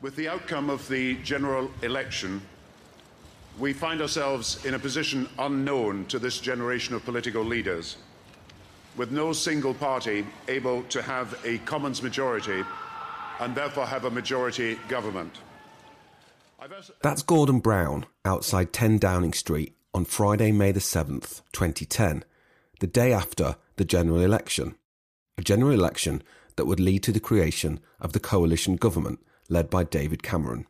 With the outcome of the general election, we find ourselves in a position unknown to this generation of political leaders, with no single party able to have a Commons majority and therefore have a majority government. That's Gordon Brown outside 10 Downing Street on Friday, May the 7th, 2010, the day after the general election. A general election that would lead to the creation of the coalition government led by David Cameron.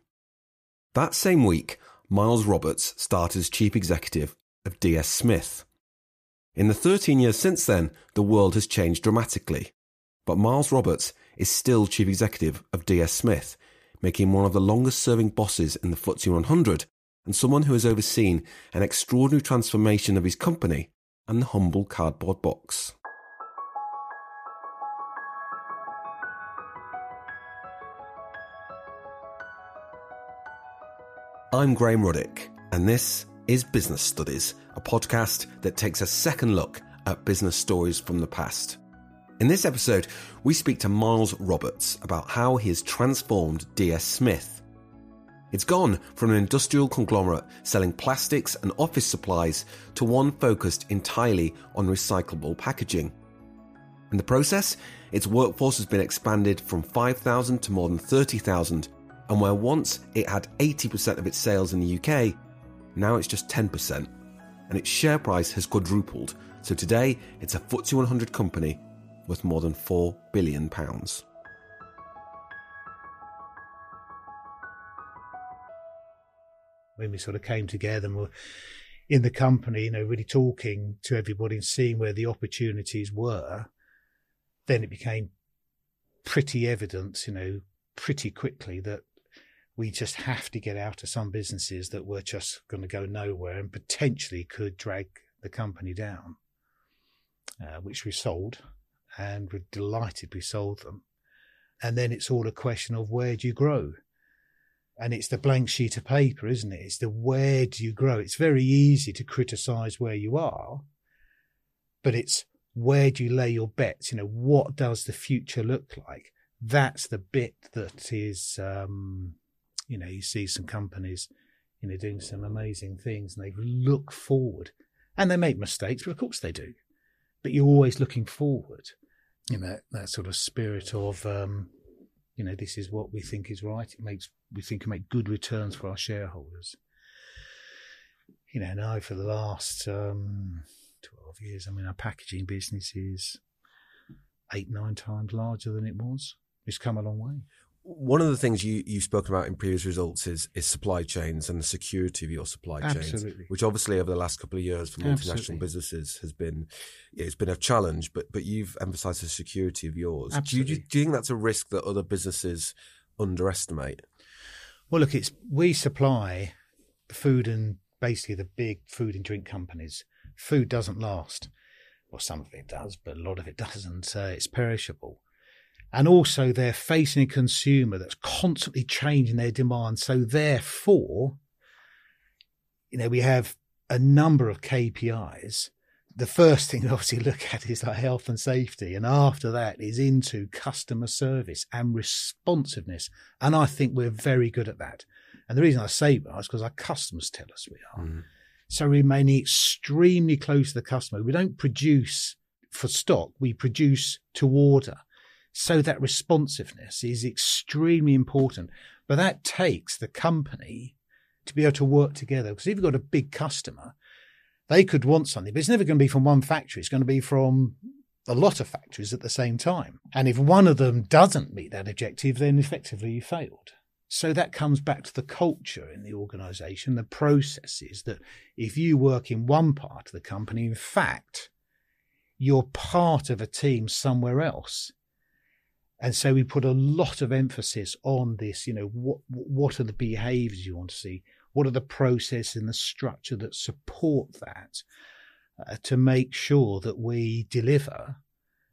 That same week, Miles Roberts started as chief executive of DS Smith. In the 13 years since then, the world has changed dramatically. But Miles Roberts is still chief executive of DS Smith, making him one of the longest serving bosses in the FTSE 100 and someone who has overseen an extraordinary transformation of his company and the humble cardboard box. I'm Graham Ruddick, and this is Business Studies, a podcast that takes a second look at business stories from the past. In this episode, we speak to Miles Roberts about how he has transformed DS Smith. It's gone from an industrial conglomerate selling plastics and office supplies to one focused entirely on recyclable packaging. In the process, its workforce has been expanded from 5,000 to more than 30,000 and where once it had 80% of its sales in the UK, now it's just 10%, and its share price has quadrupled. So today, it's a FTSE 100 company worth more than £4 billion. When we sort of came together and were in the company, you know, really talking to everybody and seeing where the opportunities were, then it became pretty evident, you know, pretty quickly that we just have to get out of some businesses that were just going to go nowhere and potentially could drag the company down, uh, which we sold and we're delighted we sold them. And then it's all a question of where do you grow? And it's the blank sheet of paper, isn't it? It's the where do you grow? It's very easy to criticize where you are, but it's where do you lay your bets? You know, what does the future look like? That's the bit that is um, you know, you see some companies, you know, doing some amazing things and they look forward and they make mistakes, but of course they do. But you're always looking forward. You know, that sort of spirit of, um, you know, this is what we think is right. It makes, we think can make good returns for our shareholders. You know, now for the last um, 12 years, I mean, our packaging business is eight, nine times larger than it was. It's come a long way one of the things you, you've spoken about in previous results is, is supply chains and the security of your supply chains, which obviously over the last couple of years for multinational Absolutely. businesses has been it's been a challenge. But but you've emphasised the security of yours. Absolutely. Do you, do you think that's a risk that other businesses underestimate? Well, look, it's we supply food and basically the big food and drink companies. Food doesn't last. Well, some of it does, but a lot of it doesn't. Uh, it's perishable and also they're facing a consumer that's constantly changing their demand. So therefore, you know, we have a number of KPIs. The first thing we obviously look at is like health and safety. And after that is into customer service and responsiveness. And I think we're very good at that. And the reason I say that is because our customers tell us we are. Mm. So remaining extremely close to the customer. We don't produce for stock. We produce to order. So that responsiveness is extremely important. But that takes the company to be able to work together. Because if you've got a big customer, they could want something, but it's never going to be from one factory. It's going to be from a lot of factories at the same time. And if one of them doesn't meet that objective, then effectively you failed. So that comes back to the culture in the organization, the processes that if you work in one part of the company, in fact, you're part of a team somewhere else. And so we put a lot of emphasis on this. You know, what what are the behaviours you want to see? What are the processes and the structure that support that uh, to make sure that we deliver,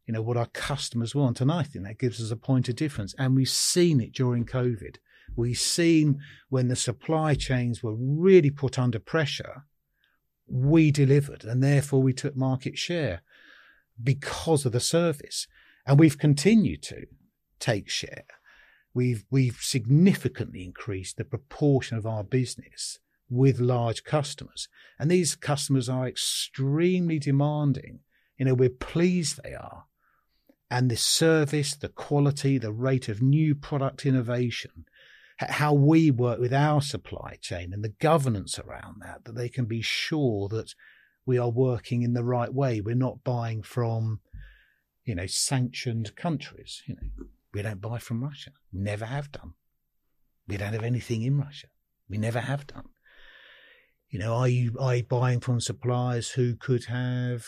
you know, what our customers want? And I think that gives us a point of difference. And we've seen it during COVID. We've seen when the supply chains were really put under pressure, we delivered, and therefore we took market share because of the service. And we've continued to take share. we've we've significantly increased the proportion of our business with large customers, and these customers are extremely demanding. You know, we're pleased they are, and the service, the quality, the rate of new product innovation, how we work with our supply chain, and the governance around that, that they can be sure that we are working in the right way. We're not buying from, you know, sanctioned countries. You know, we don't buy from Russia. Never have done. We don't have anything in Russia. We never have done. You know, are you are you buying from suppliers who could have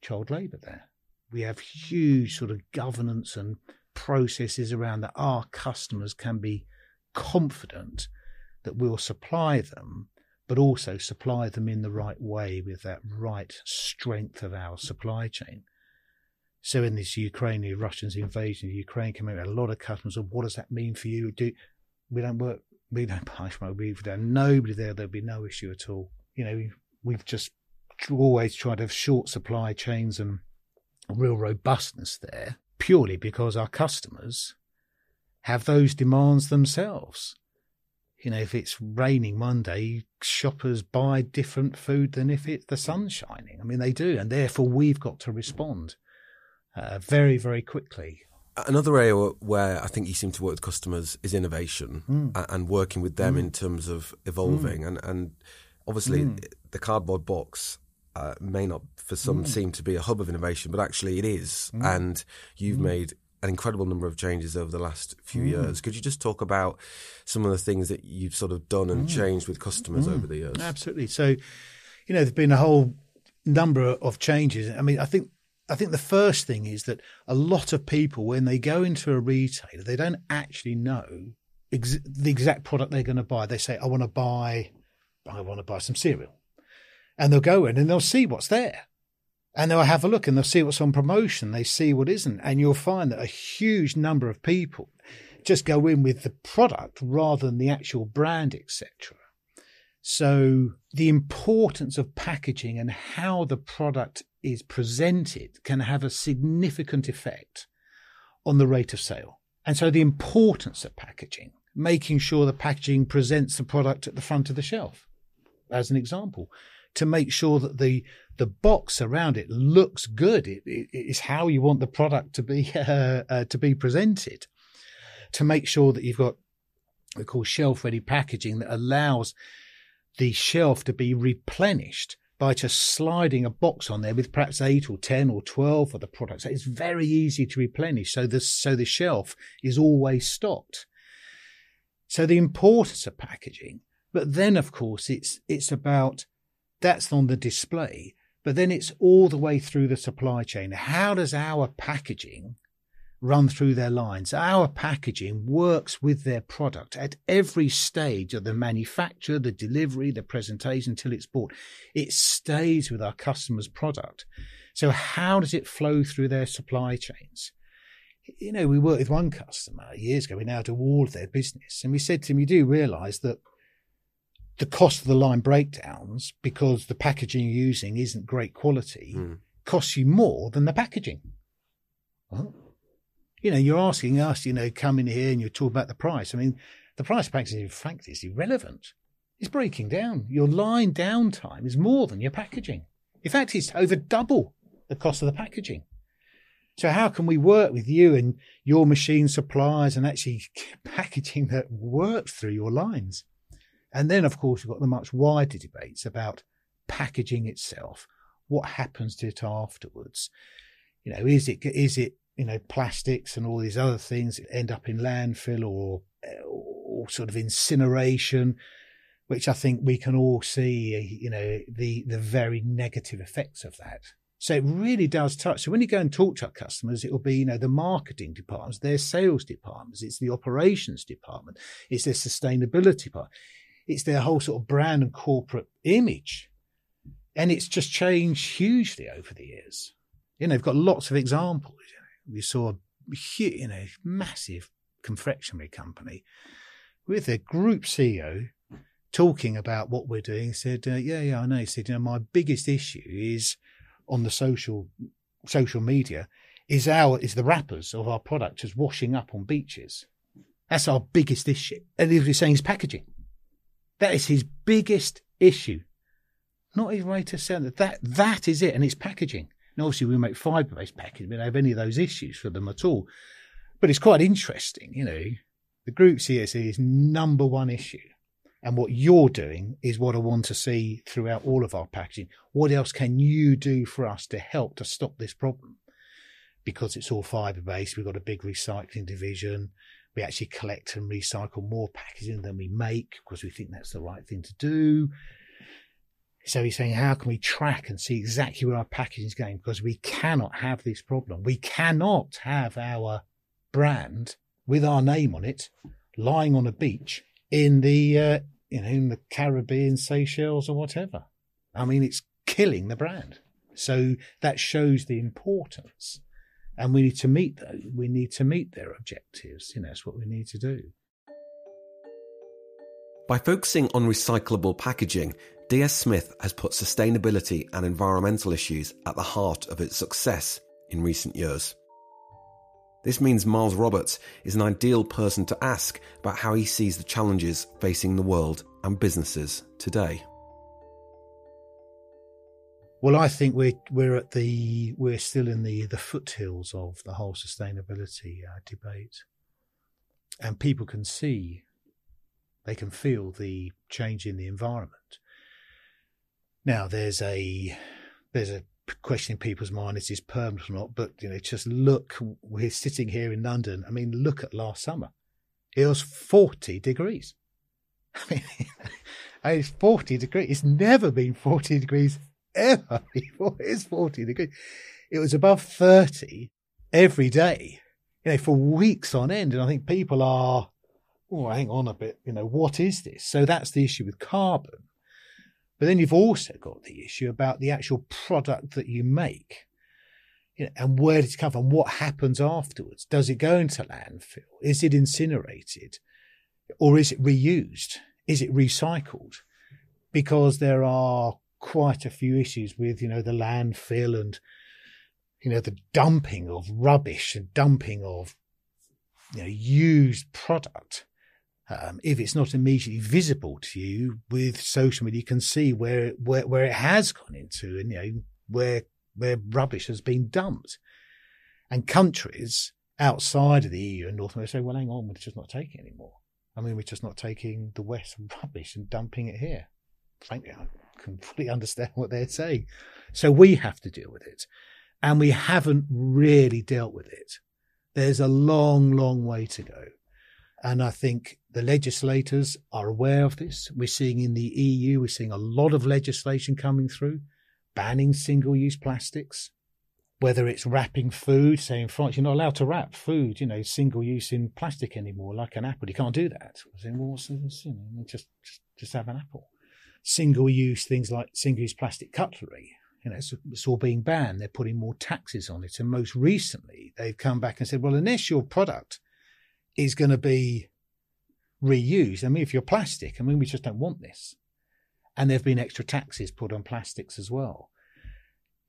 child labour there? We have huge sort of governance and processes around that our customers can be confident that we'll supply them but also supply them in the right way with that right strength of our supply chain. So in this Ukraine, the Russians invasion of Ukraine coming out, a lot of customers of what does that mean for you? Do we don't work we don't buy nobody there, there'll be no issue at all. You know, we've, we've just always tried to have short supply chains and real robustness there, purely because our customers have those demands themselves you know, if it's raining one day, shoppers buy different food than if it's the sun's shining. I mean, they do, and therefore we've got to respond uh, very, very quickly. Another area where I think you seem to work with customers is innovation mm. and working with them mm. in terms of evolving. Mm. And, and obviously, hmm. the cardboard box uh, may not, for some, hmm. seem to be a hub of innovation, but actually it is. Hmm. And you've made an incredible number of changes over the last few years. Could you just talk about some of the things that you've sort of done and changed with customers over the years? Absolutely. So, you know, there's been a whole number of changes. I mean, I think I think the first thing is that a lot of people, when they go into a retailer, they don't actually know ex- the exact product they're going to buy. They say, "I want to buy, I want to buy some cereal," and they'll go in and they'll see what's there and they'll have a look and they'll see what's on promotion. They see what isn't. And you'll find that a huge number of people just go in with the product rather than the actual brand, etc. So the importance of packaging and how the product is presented can have a significant effect on the rate of sale. And so the importance of packaging, making sure the packaging presents the product at the front of the shelf, as an example, to make sure that the the box around it looks good. It, it is how you want the product to be uh, uh, to be presented. To make sure that you've got we call shelf ready packaging that allows the shelf to be replenished by just sliding a box on there with perhaps eight or ten or twelve of the products. It's very easy to replenish, so the so the shelf is always stocked. So the importance of packaging, but then of course it's it's about that's on the display, but then it's all the way through the supply chain. How does our packaging run through their lines? Our packaging works with their product at every stage of the manufacture, the delivery, the presentation until it's bought. It stays with our customer's product. So how does it flow through their supply chains? You know, we worked with one customer years ago. We now do all of their business. And we said to him, you do realize that the cost of the line breakdowns because the packaging you're using isn't great quality mm. costs you more than the packaging. You know, you're asking us, you know, come in here and you're talking about the price. I mean, the price package, in fact, is irrelevant. It's breaking down. Your line downtime is more than your packaging. In fact, it's over double the cost of the packaging. So how can we work with you and your machine suppliers and actually packaging that works through your lines? And then, of course, we've got the much wider debates about packaging itself. What happens to it afterwards? You know, is it is it you know plastics and all these other things end up in landfill or uh, or sort of incineration, which I think we can all see. You know, the the very negative effects of that. So it really does touch. So when you go and talk to our customers, it will be, you know, the marketing departments, their sales departments, it's the operations department, it's their sustainability part it's their whole sort of brand and corporate image. And it's just changed hugely over the years. You know, they've got lots of examples. We saw a you know, massive confectionery company with their group CEO talking about what we're doing. He said, uh, "Yeah, yeah, I know." He said, "You know, my biggest issue is on the social social media is our is the wrappers of our product just washing up on beaches." That's our biggest issue. And he was saying is packaging. That is his biggest issue. Not his to sell it. That, that is it. And it's packaging. And obviously we make fibre-based packaging. We don't have any of those issues for them at all. But it's quite interesting, you know, the group CSE is number one issue. And what you're doing is what I want to see throughout all of our packaging. What else can you do for us to help to stop this problem? Because it's all fibre based, we've got a big recycling division. We actually collect and recycle more packaging than we make because we think that's the right thing to do. So he's saying, how can we track and see exactly where our packaging is going? Because we cannot have this problem. We cannot have our brand with our name on it lying on a beach in the uh, you know in the Caribbean, Seychelles, or whatever. I mean, it's killing the brand. So that shows the importance, and we need to meet those. We need to meet their objectives. You know, that's what we need to do. By focusing on recyclable packaging, DS Smith has put sustainability and environmental issues at the heart of its success in recent years. This means Miles Roberts is an ideal person to ask about how he sees the challenges facing the world and businesses today. Well, I think we're we're at the we're still in the the foothills of the whole sustainability uh, debate, and people can see, they can feel the change in the environment. Now, there's a there's a question in people's mind is this permanent or not? But you know, just look. We're sitting here in London. I mean, look at last summer. It was forty degrees. I mean, it's forty degrees. It's never been forty degrees ever before. It's forty degrees. It was above thirty every day. You know, for weeks on end. And I think people are. Oh, hang on a bit. You know, what is this? So that's the issue with carbon but then you've also got the issue about the actual product that you make. You know, and where does it come from? What happens afterwards? Does it go into landfill? Is it incinerated? Or is it reused? Is it recycled? Because there are quite a few issues with, you know, the landfill and, you know, the dumping of rubbish and dumping of, you know, used product um, if it's not immediately visible to you with social media, you can see where where where it has gone into, and you know where where rubbish has been dumped. And countries outside of the EU and North America say, "Well, hang on, we're just not taking it anymore. I mean, we're just not taking the West rubbish and dumping it here." Frankly, I can fully understand what they're saying. So we have to deal with it, and we haven't really dealt with it. There's a long, long way to go. And I think the legislators are aware of this. We're seeing in the EU, we're seeing a lot of legislation coming through banning single use plastics, whether it's wrapping food, say in France, you're not allowed to wrap food, you know, single use in plastic anymore, like an apple. You can't do that. Well, just, just, just have an apple. Single use things like single use plastic cutlery, you know, it's, it's, all being banned. They're putting more taxes on it. And most recently, they've come back and said, well, unless your product is going to be reused. I mean, if you're plastic, I mean, we just don't want this. And there have been extra taxes put on plastics as well.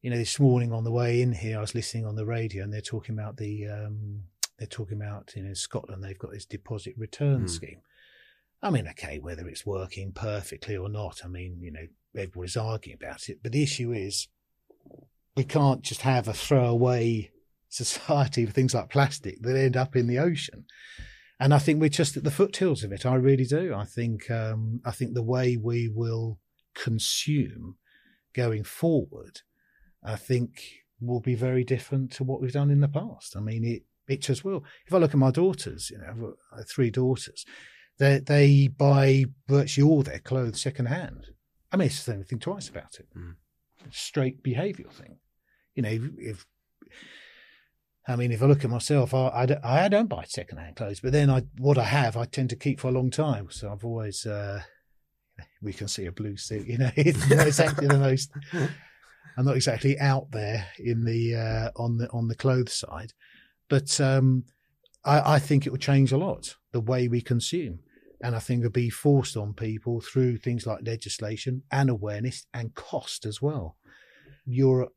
You know, this morning on the way in here, I was listening on the radio and they're talking about the, um, they're talking about, you know, Scotland, they've got this deposit return mm. scheme. I mean, okay, whether it's working perfectly or not, I mean, you know, everybody's arguing about it. But the issue is we can't just have a throwaway society of things like plastic that end up in the ocean. And I think we're just at the foothills of it. I really do. I think um, I think the way we will consume going forward, I think will be very different to what we've done in the past. I mean, it it just will. If I look at my daughters, you know, three daughters, they they buy virtually all their clothes second hand. I mean, it's the same thing twice about it. Mm. Straight behavioural thing. You know, if, if I mean, if I look at myself, I, I, don't, I don't buy second-hand clothes, but then I, what I have, I tend to keep for a long time. So I've always, uh, we can see a blue suit, you know, it's not exactly the most, I'm not exactly out there in the, uh, on the, on the clothes side, but, um, I, I think it will change a lot the way we consume. And I think it'll be forced on people through things like legislation and awareness and cost as well. Europe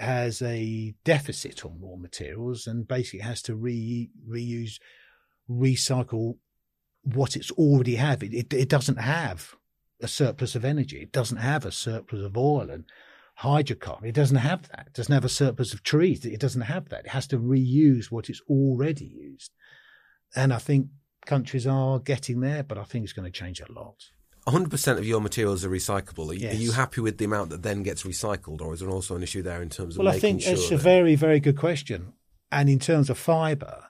has a deficit on raw materials and basically has to re, reuse recycle what it's already have. It, it, it doesn't have a surplus of energy. It doesn't have a surplus of oil and hydrocarbon. It doesn't have that. It doesn't have a surplus of trees. It doesn't have that. It has to reuse what it's already used. And I think countries are getting there, but I think it's going to change a lot. 100% of your materials are recyclable. Are, Yes. are you happy with the amount that then gets recycled, or is there also an issue there in terms of Well, I think sure it's a very, very good question. And in terms of fibre,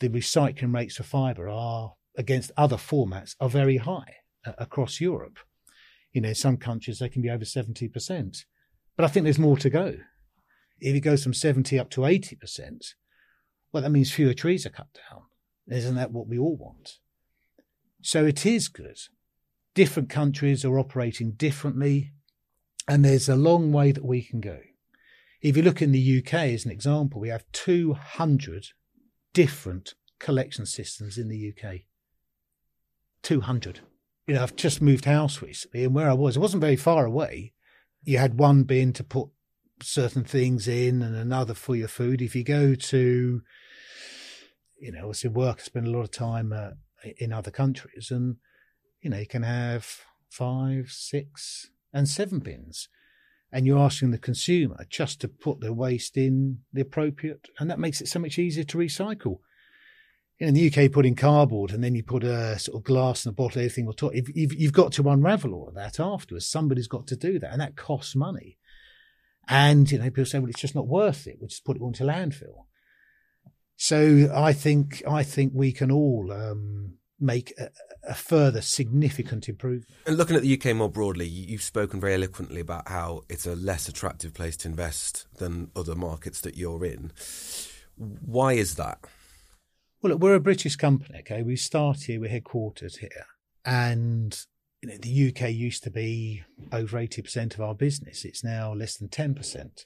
the recycling rates for fibre are against other formats are very high uh, across Europe. You know, in some countries they can be over seventy percent, but I think there's more to go. If it goes from seventy up to eighty percent, well, that means fewer trees are cut down. Isn't that what we all want? So it is good. Different countries are operating differently, and there's a long way that we can go. If you look in the UK as an example, we have 200 different collection systems in the UK. 200. You know, I've just moved house recently, and where I was, it wasn't very far away. You had one bin to put certain things in and another for your food. If you go to, you know, obviously work, I spend a lot of time uh, in other countries, and, you know, you can have five, six, and seven bins and you're asking the consumer just to put their waste in the appropriate, and that makes it so much easier to recycle. You know, in the UK, put in cardboard and then you put a sort of glass and a bottle, everything top. If, you've, got to unravel all of that afterwards. Somebody's got to do that, and that costs money. And you know, people say, "Well, it's just not worth it. We'll just put it onto landfill." So I think I think we can all um, make a, a further significant improvement. And looking at the UK more broadly, you- you've spoken very eloquently about how it's a less attractive place to invest than other markets that you're in. Why is that? Well, look, we're a British company. Okay, we start here. We're headquartered here, and you know the UK used to be over eighty percent of our business. It's now less than ten percent.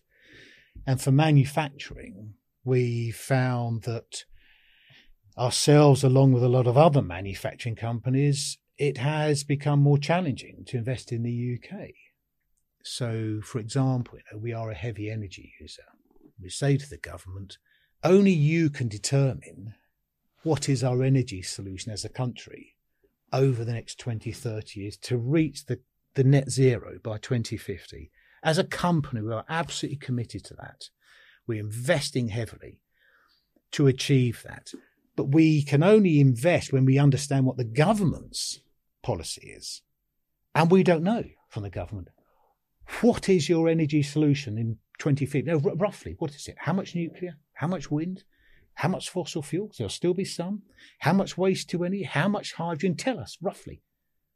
And for manufacturing, we found that ourselves, along with a lot of other manufacturing companies, it has become more challenging to invest in the UK. So, for example, you know, we are a heavy energy user. We say to the government, only you can determine what is our energy solution as a country over the next 20, 30 years to reach the, the net zero by 2050. As a company, we are absolutely committed to that. We're investing heavily to achieve that. But we can only invest when we understand what the government's policy is. And we don't know from the government. What is your energy solution in 2050? No, r- roughly, what is it? How much nuclear? How much wind? How much fossil fuels? There'll still be some. How much waste to energy? How much hydrogen? Tell us roughly.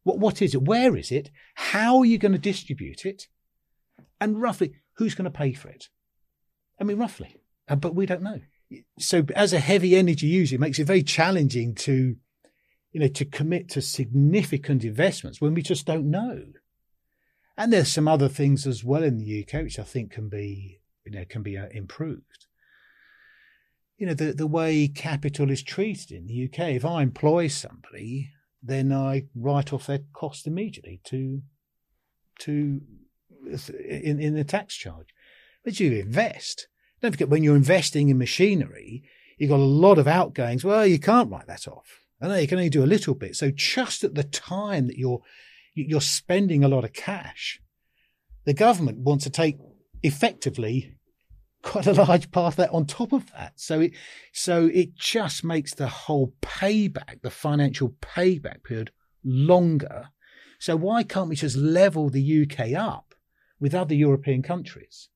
What, what is it? Where is it? How are you going to distribute it? And roughly, who's going to pay for it? I mean, roughly, Uh, but we don't know. So, as a heavy energy user, it makes it very challenging to, you know, to commit to significant investments when we just don't know. And there's some other things as well in the UK which I think can be, you know, can be uh, improved. You know, the the way capital is treated in the UK. If I employ somebody, then I write off their cost immediately to to in in the tax charge. But you invest. Don't forget when you're investing in machinery, you've got a lot of outgoings. Well, you can't write that off. I know you can only do a little bit. So just at the time that you're you're spending a lot of cash, the government wants to take effectively quite a large part of that on top of that. So it so it just makes the whole payback, the financial payback period longer. So why can't we just level the UK up with other European countries?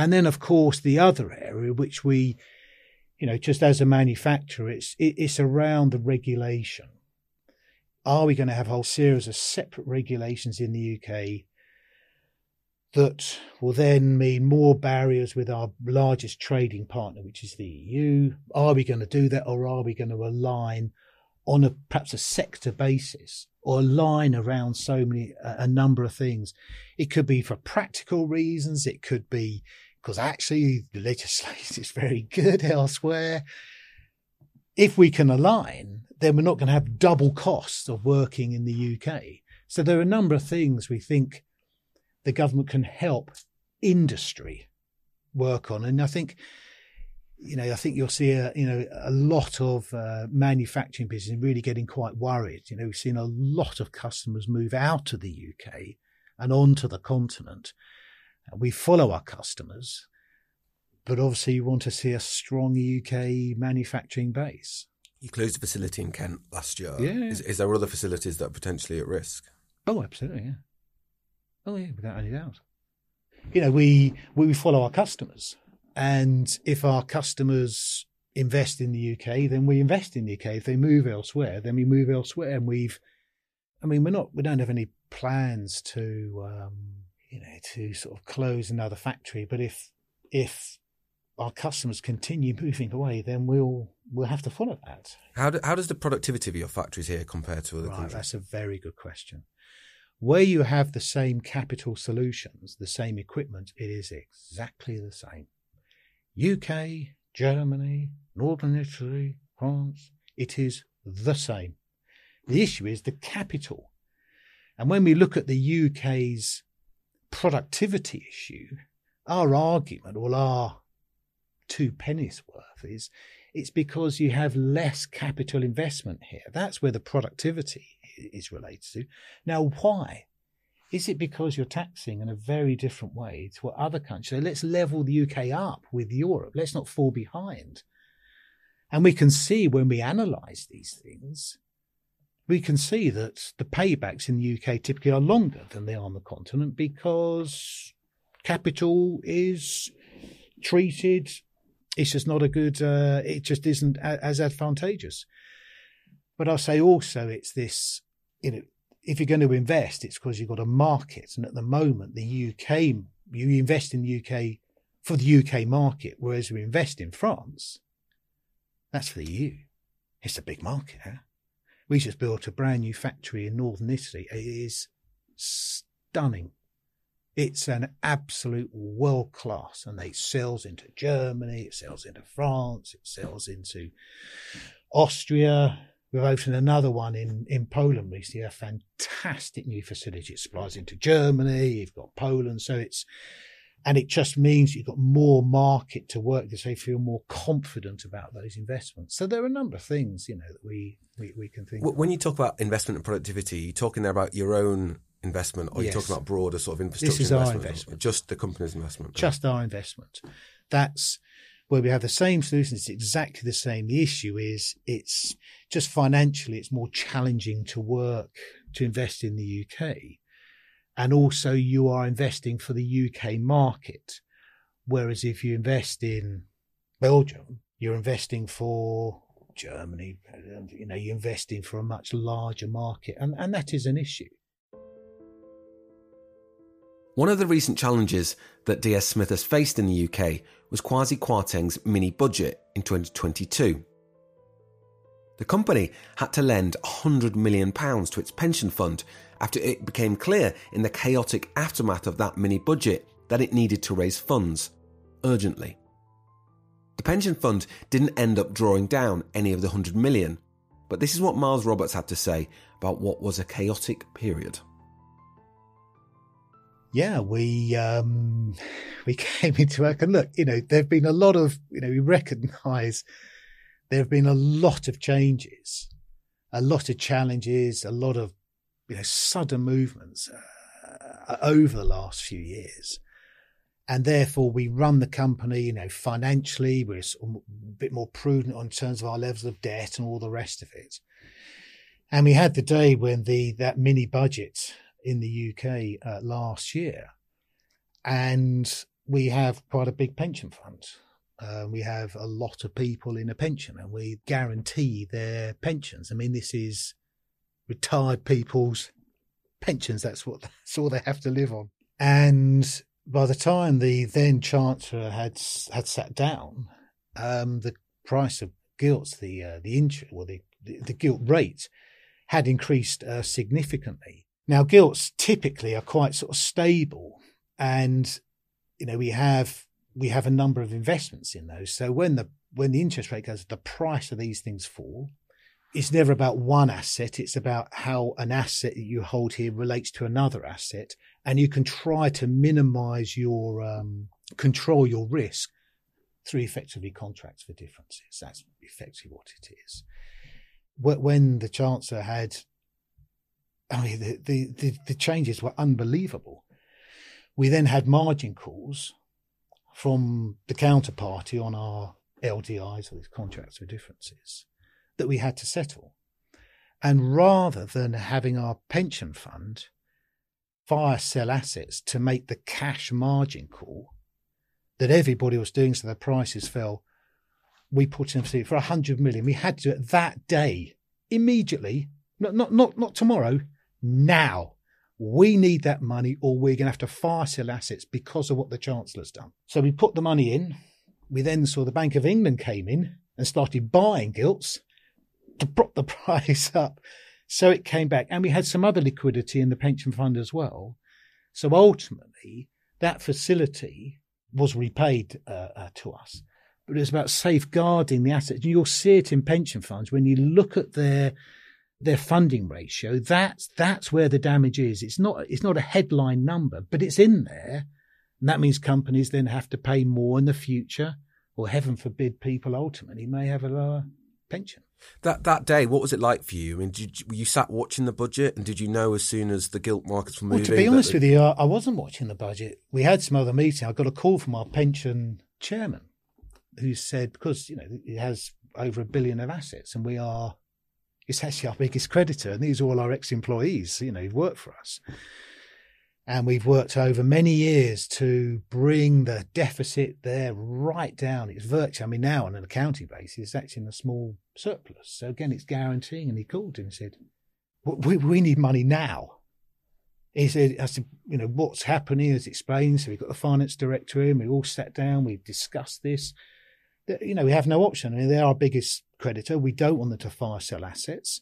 And then, of course, the other area which we, you know, just as a manufacturer, it's it, it's around the regulation. Are we going to have a whole series of separate regulations in the UK that will then mean more barriers with our largest trading partner, which is the EU? Are we going to do that, or are we going to align on a perhaps a sector basis, or align around so many a, a number of things? It could be for practical reasons. It could be because actually the legislation is very good elsewhere. If we can align, then we're not going to have double costs of working in the UK. So there are a number of things we think the government can help industry work on. And I think you know, I think you'll see a, you know, a lot of uh, manufacturing business really getting quite worried. You know, we've seen a lot of customers move out of the UK and onto the continent. We follow our customers, but obviously you want to see a strong UK manufacturing base. You closed a facility in Kent last year. Yeah. Is, is there other facilities that are potentially at risk? Oh, absolutely, yeah. Oh, yeah, without any doubt. You know, we we follow our customers. And if our customers invest in the UK, then we invest in the UK. If they move elsewhere, then we move elsewhere. And we've, I mean, we're not, we don't have any plans to, um, you know, to sort of close another factory. But if, if our customers continue moving away, then we'll, we'll have to follow that. How, do, how does the productivity of your factories here compare to other Right, countries? that's a very good question. Where you have the same capital solutions, the same equipment, it is exactly the same. UK, Germany, Northern Italy, France, it is the same. The issue is the capital. And when we look at the UK's productivity issue, our argument, or our two pennies worth, is it's because you have less capital investment here. That's where the productivity is related to. Now, why? Is it because you're taxing in a very different way to what other countries? So let's level the UK up with Europe. Let's not fall behind. And we can see when we analyze these things, we can see that the paybacks in the UK typically are longer than they are on the continent because capital is treated. It's just not a good, uh, it just isn't a- as advantageous. But I'll say also it's this, you know, if you're going to invest, it's because you've got a market. And at the moment, the UK, you invest in the UK for the UK market, whereas we invest in France, that's for the EU. It's a big market. Huh? We just built a brand new factory in northern Italy. It is stunning. It's an absolute world class, and it sells into Germany, it sells into France, it sells into Austria. We've opened another one in, in Poland recently, a fantastic new facility. It supplies into Germany, you've got Poland, so it's and it just means you've got more market to work to they feel more confident about those investments. So there are a number of things, you know, that we, we, we can think of. When you talk about investment and productivity, you're talking there about your own investment, or Yes. you're talking about broader sort of infrastructure this is our investment, investment. just the company's investment. just our investment. That's where we have the same solution. It's exactly the same. The issue is it's just financially, it's more challenging to work to invest in the UK. And also you are investing for the UK market. Whereas if you invest in Belgium, you're investing for Germany, you know, you're investing for a much larger market. And, and that is an issue. One of the recent challenges that DS Smith has faced in the UK was Kwasi Kwarteng's mini budget in 2022. The company had to lend £100 million to its pension fund after it became clear in the chaotic aftermath of that mini budget that it needed to raise funds urgently. The pension fund didn't end up drawing down any of the 100 million, but this is what Miles Roberts had to say about what was a chaotic period. yeah, we um, we came into work and look, you know, there've been a lot of, you know, we recognise there have been a lot of changes, a lot of challenges, a lot of, you know, sudden movements uh, over the last few years, and therefore we run the company, you know, financially we're a bit more prudent on terms of our levels of debt and all the rest of it. And we had the day when the that mini budget in the UK uh, last year, and we have quite a big pension fund. Uh, we have a lot of people in a pension, and we guarantee their pensions. I mean, this is retired people's pensions. That's what that's all they have to live on. And by the time the then chancellor had had sat down, um, the price of gilts, the uh, the interest the, the the gilt rate, had increased uh, significantly. Now, gilts typically are quite sort of stable, and you know we have we have a number of investments in those. So when the when the interest rate goes, the price of these things fall. It's never about one asset. It's about how an asset that you hold here relates to another asset, and you can try to minimise your um, control your risk through effectively contracts for differences. That's effectively what it is. When the Chancellor had, I mean, the, the, the, the changes were unbelievable. We then had margin calls from the counterparty on our LDIs or these contracts for differences that we had to settle. And rather than having our pension fund fire sell assets to make the cash margin call that everybody was doing so the prices fell, we put in for 100 million. We had to do it that day, immediately, not, not, not, not tomorrow, now. We need that money or we're going to have to fire sell assets because of what the Chancellor's done. So we put the money in. We then saw the Bank of England came in and started buying gilts to prop the price up. So it came back. And we had some other liquidity in the pension fund as well. So ultimately, that facility was repaid uh, uh, to us. But it was about safeguarding the assets. You'll see it in pension funds when you look at their their funding ratio. That's that's where the damage is. It's not it's not a headline number, but it's in there, and that means companies then have to pay more in the future, or heaven forbid, people ultimately may have a lower pension. That that day, what was it like for you? I mean, did you, were you sat watching the budget, and did you know as soon as the gilt markets were moving? Well, to be honest with you, I wasn't watching the budget. We had some other meeting. I got a call from our pension chairman, who said because you know it has over a billion of assets, and we are it's actually our biggest creditor, and these are all our ex-employees, you know, who've worked for us. And we've worked over many years to bring the deficit there right down. It's virtually, I mean, now on an accounting basis, it's actually in a small surplus. So again, it's guaranteeing. And he called him and said, we, we need money now. He said, I said, you know, what's happening as explained. So we've got the finance director in, we all sat down, we discussed this. You know, we have no option. I mean, they're our biggest creditor. We don't want them to fire sell assets.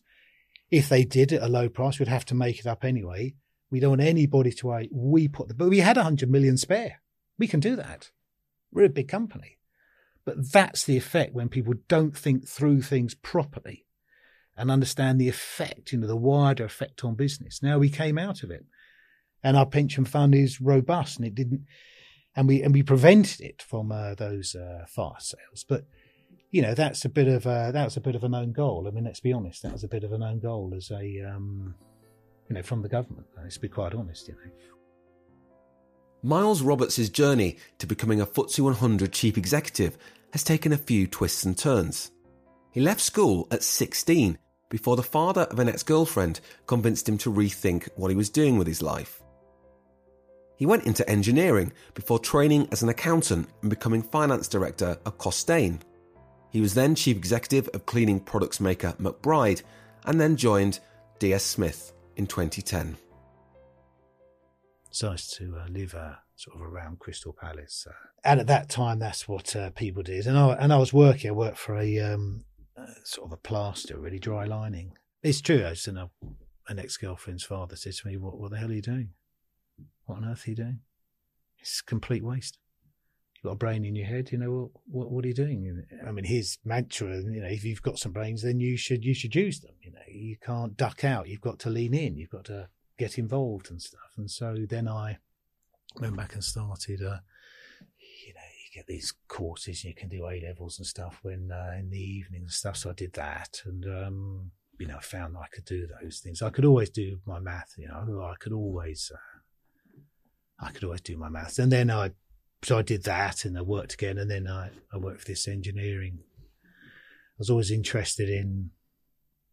If they did at a low price, we'd have to make it up anyway. We don't want anybody to wait. We put the, but we had a hundred million spare. We can do that. We're a big company. But that's the effect when people don't think through things properly and understand the effect, you know, the wider effect on business. Now we came out of it and our pension fund is robust and it didn't, and we, and we prevented it from uh, those uh, sales. But, you know, that's a bit of a, that was a bit of a known goal. I mean, let's be honest, that was a bit of a known goal as a, um, you know, from the government. Let's be quite honest, you know. Miles Roberts' journey to becoming a FTSE 100 chief executive has taken a few twists and turns. He left school at 16 before the father of an ex girlfriend convinced him to rethink what he was doing with his life. He went into engineering before training as an accountant and becoming finance director at Costain. He was then chief executive of cleaning products maker McBride and then joined DS Smith in 2010. It's to uh, uh, sort of around Crystal Palace. Uh, and at that time, that's what uh, people did. And I, and I was working, I worked for a um, sort of a plaster, really dry lining. It's true, I just know an ex girlfriend's father said to me, what, what the hell are you doing? What on earth are you doing? It's complete waste. You've got a brain in your head, you know, what, what are you doing? I mean, his mantra, you know, if you've got some brains, then you should, you should use them. You know, you can't duck out. You've got to lean in. You've got to get involved and stuff. And so then I went back and started, uh, you know, you get these courses, you can do A levels and stuff when, uh, in the evening and stuff. So I did that and, um, you know, I found I could do those things. I could always do my math, you know, I could always, uh, I could always do my maths. And then I so I did that and I worked again. And then I, I worked for this engineering. I was always interested in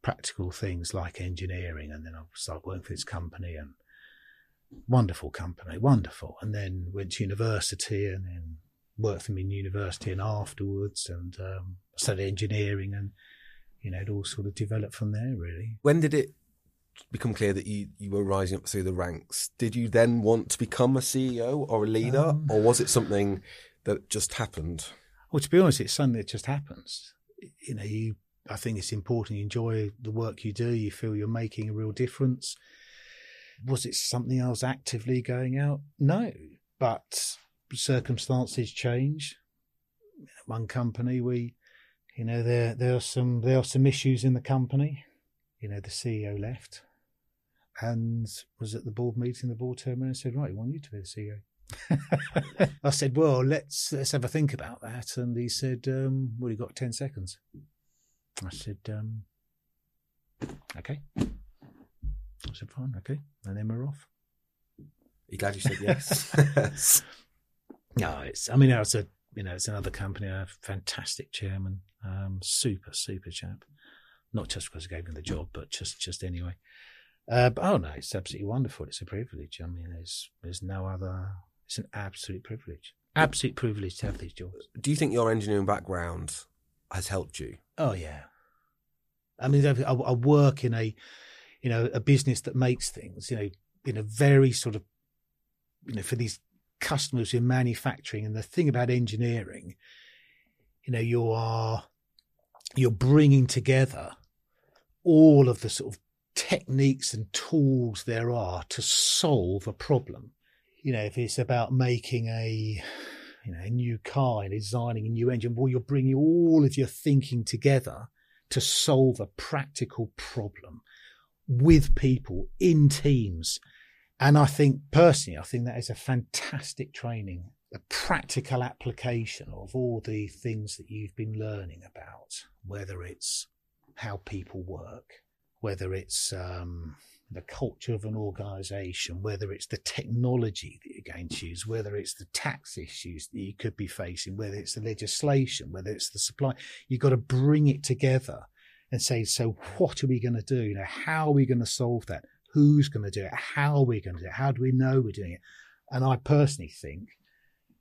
practical things like engineering. And then I started working for this company and wonderful company, wonderful. And then went to university and then worked for them in university and afterwards and um, studied engineering and, you know, it all sort of developed from there really. When did it become clear that you, you were rising up through the ranks, did you then want to become a CEO or a leader, um, or was it something that just happened? Well, to be honest, it's something that just happens. You know, you. I think it's important. You enjoy the work you do. You feel you're making a real difference. Was it something I was actively going out? No, but circumstances change. One company, we, you know, there there are some there are some issues in the company you know, the CEO left and was at the board meeting, the board turned around and said, right, we want you to be the CEO. I said, "Well, let's let's have a think about that." And he said, um, "Well, you've got ten seconds." I said, um, "Okay." I said, "Fine, okay," and then we're off. You glad you said yes? no, it's. I mean, it's a you know, it's another company, a fantastic chairman, um, super super chap. Not just because he gave me the job, but just just anyway. Uh, but oh no, it's absolutely wonderful. It's a privilege. I mean, there's there's no other. It's an absolute privilege. Absolute privilege to have these jobs. Do you think your engineering background has helped you? Oh yeah. I mean, I, I work in a, you know, a business that makes things. You know, in a very sort of, you know, for these customers in manufacturing. And the thing about engineering, you know, you are you're bringing together all of the sort of techniques and tools there are to solve a problem. You know, if it's about making a, you know, a new car and designing a new engine, well, you're bringing all of your thinking together to solve a practical problem with people in teams. And I think personally, I think that is a fantastic training, a practical application of all the things that you've been learning about, whether it's how people work, whether it's um, the culture of an organization, whether it's the technology that you're going to use, whether it's the tax issues that you could be facing, whether it's the legislation, whether it's the supply, you've got to bring it together and say, so what are we going to do? You know, how are we going to solve that? Who's going to do it? How are we going to do it? How do we know we're doing it? And I personally think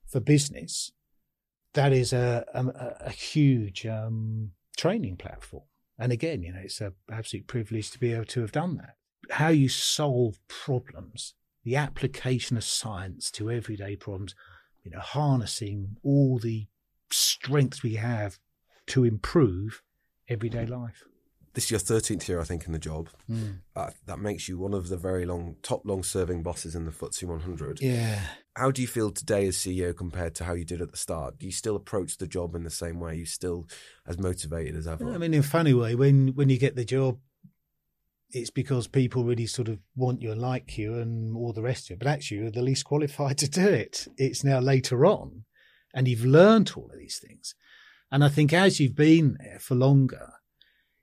for business, that is a, a, a huge um, training platform and again, you know, it's an absolute privilege to be able to have done that. How you solve problems, the application of science to everyday problems, you know, harnessing all the strengths we have to improve everyday life this is your 13th year, I think, in the job. Mm. Uh, that makes you one of the very long, top long serving bosses in the FTSE 100. Yeah. How do you feel today as CEO compared to how you did at the start? Do you still approach the job in the same way? Are you still as motivated as ever? I mean, in a funny way, when, when you get the job, it's because people really sort of want you and like you and all the rest of it. But actually, you're the least qualified to do it. It's now later on, and you've learned all of these things. And I think as you've been there for longer,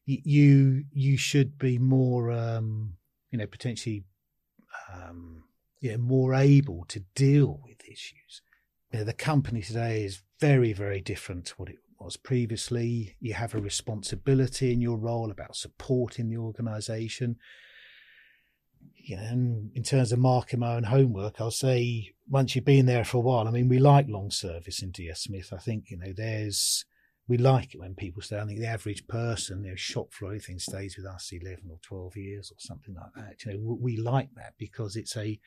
you you should be more um, you know potentially um, yeah more able to deal with issues. You know, the company today is very very different to what it was previously. You have a responsibility in your role about supporting the organisation. Yeah, and in terms of marking my own homework, I'll say once you've been there for a while, I mean, we like long service in DS Smith. I think, you know, there's we like it when people stay. I think the average person, you know, shop floor, everything stays with us 11 or 12 years or something like that. You know, we like that because it's a,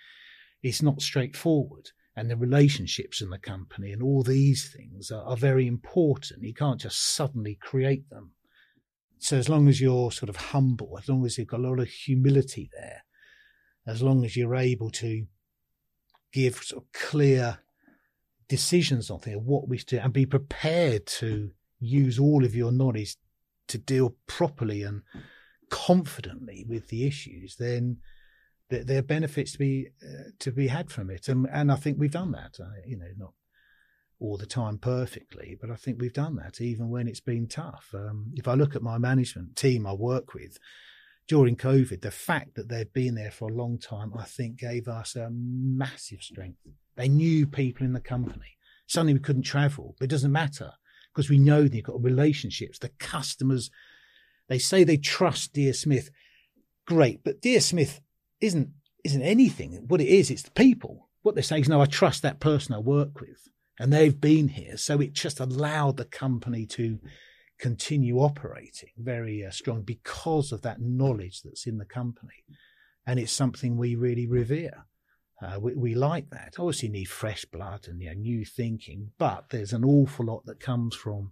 it's not straightforward. And the relationships in the company and all these things are, are very important. You can't just suddenly create them. So as long as you're sort of humble, as long as you've got a lot of humility there, as long as you're able to give sort of clear decisions on things, what we do, and be prepared to use all of your knowledge to deal properly and confidently with the issues, then there are benefits to be uh, to be had from it, and and I think we've done that. Uh, you know, not all the time perfectly, but I think we've done that even when it's been tough. Um, if I look at my management team I work with during COVID, the fact that they've been there for a long time, I think, gave us a massive strength. They knew people in the company. Suddenly we couldn't travel, but it doesn't matter because we know they've got relationships. The customers, they say they trust DS Smith. Great, but DS Smith isn't isn't anything. What it is, it's the people. What they say is, no, I trust that person I work with, and they've been here, so it just allowed the company to continue operating very uh, strong because of that knowledge that's in the company, and it's something we really revere. Uh, we, we, like that. Obviously, you need fresh blood and you know, new thinking, but there's an awful lot that comes from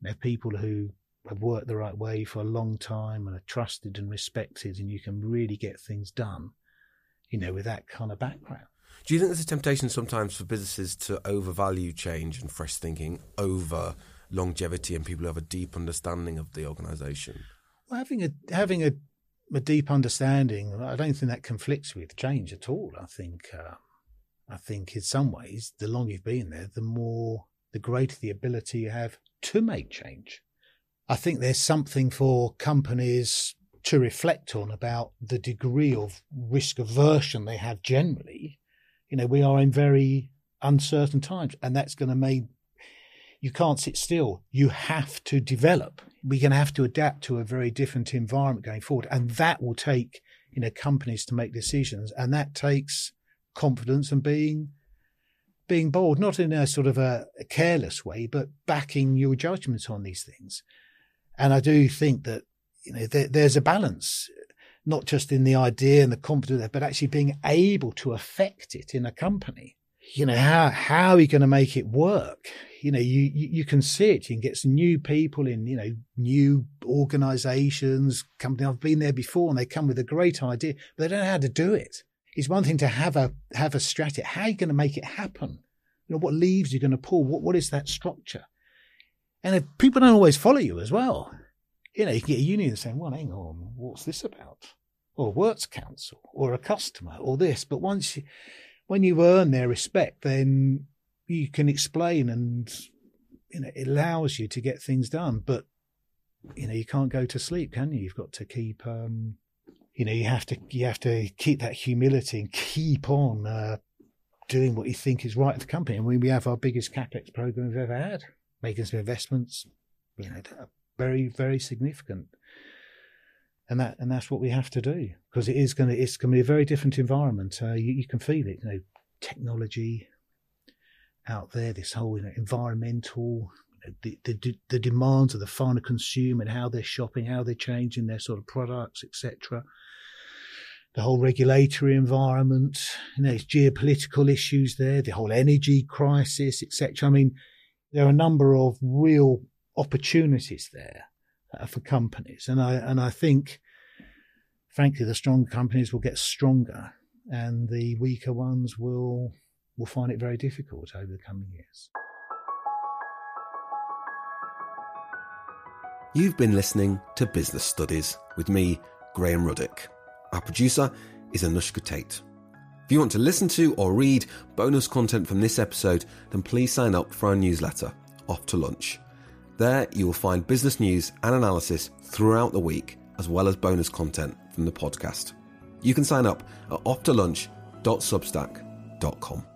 you know, people who have worked the right way for a long time and are trusted and respected, and you can really get things done, you know, with that kind of background. Do you think there's a temptation sometimes for businesses to overvalue change and fresh thinking over longevity and people who have a deep understanding of the organisation? Well, having a having a a deep understanding. I don't think that conflicts with change at all. I think, uh, I think in some ways, the longer you've been there, the more, the greater the ability you have to make change. I think there's something for companies to reflect on about the degree of risk aversion they have generally. You know, we are in very uncertain times, and that's going to mean you can't sit still. You have to develop. We're going to have to adapt to a very different environment going forward, and that will take you know companies to make decisions, and that takes confidence and being being bold, not in a sort of a, a careless way, but backing your judgments on these things. And I do think that you know there, there's a balance, not just in the idea and the confidence, but actually being able to affect it in a company. You know how how are you going to make it work? You know you, you can see it. You can get some new people in. You know new organisations, company. I've been there before, and they come with a great idea, but they don't know how to do it. It's one thing to have a have a strategy. How are you going to make it happen? You know what levers you're going to pull. What what is that structure? And if people don't always follow you as well, you know, you can get a union saying, well, hang on, what's this about? Or works council or a customer or this. But once you, when you earn their respect, then you can explain and, you know, it allows you to get things done. But, you know, you can't go to sleep, can you? You've got to keep, um, you know, you have to, you have to keep that humility and keep on, uh, doing what you think is right for the company. And we, we have our biggest capex program we've ever had making some investments, you know, very, very significant. And that, and that's what we have to do because it is going to, it's going to be a very different environment. Uh, you, you, can feel it, you know, technology out there, this whole, you know, environmental, the, the, the demands of the final consumer and how they're shopping, how they're changing their sort of products, etc. The whole regulatory environment, you know, it's geopolitical issues there, the whole energy crisis, etc. I mean, there are a number of real opportunities there uh, for companies, and I and I think, frankly, the stronger companies will get stronger, and the weaker ones will will find it very difficult over the coming years. You've been listening to Business Studies with me, Graham Ruddick. Our producer is Anushka Tate. If you want to listen to or read bonus content from this episode, then please sign up for our newsletter, Off to Lunch. There you will find business news and analysis throughout the week, as well as bonus content from the podcast. You can sign up at offtolunch.substack.com.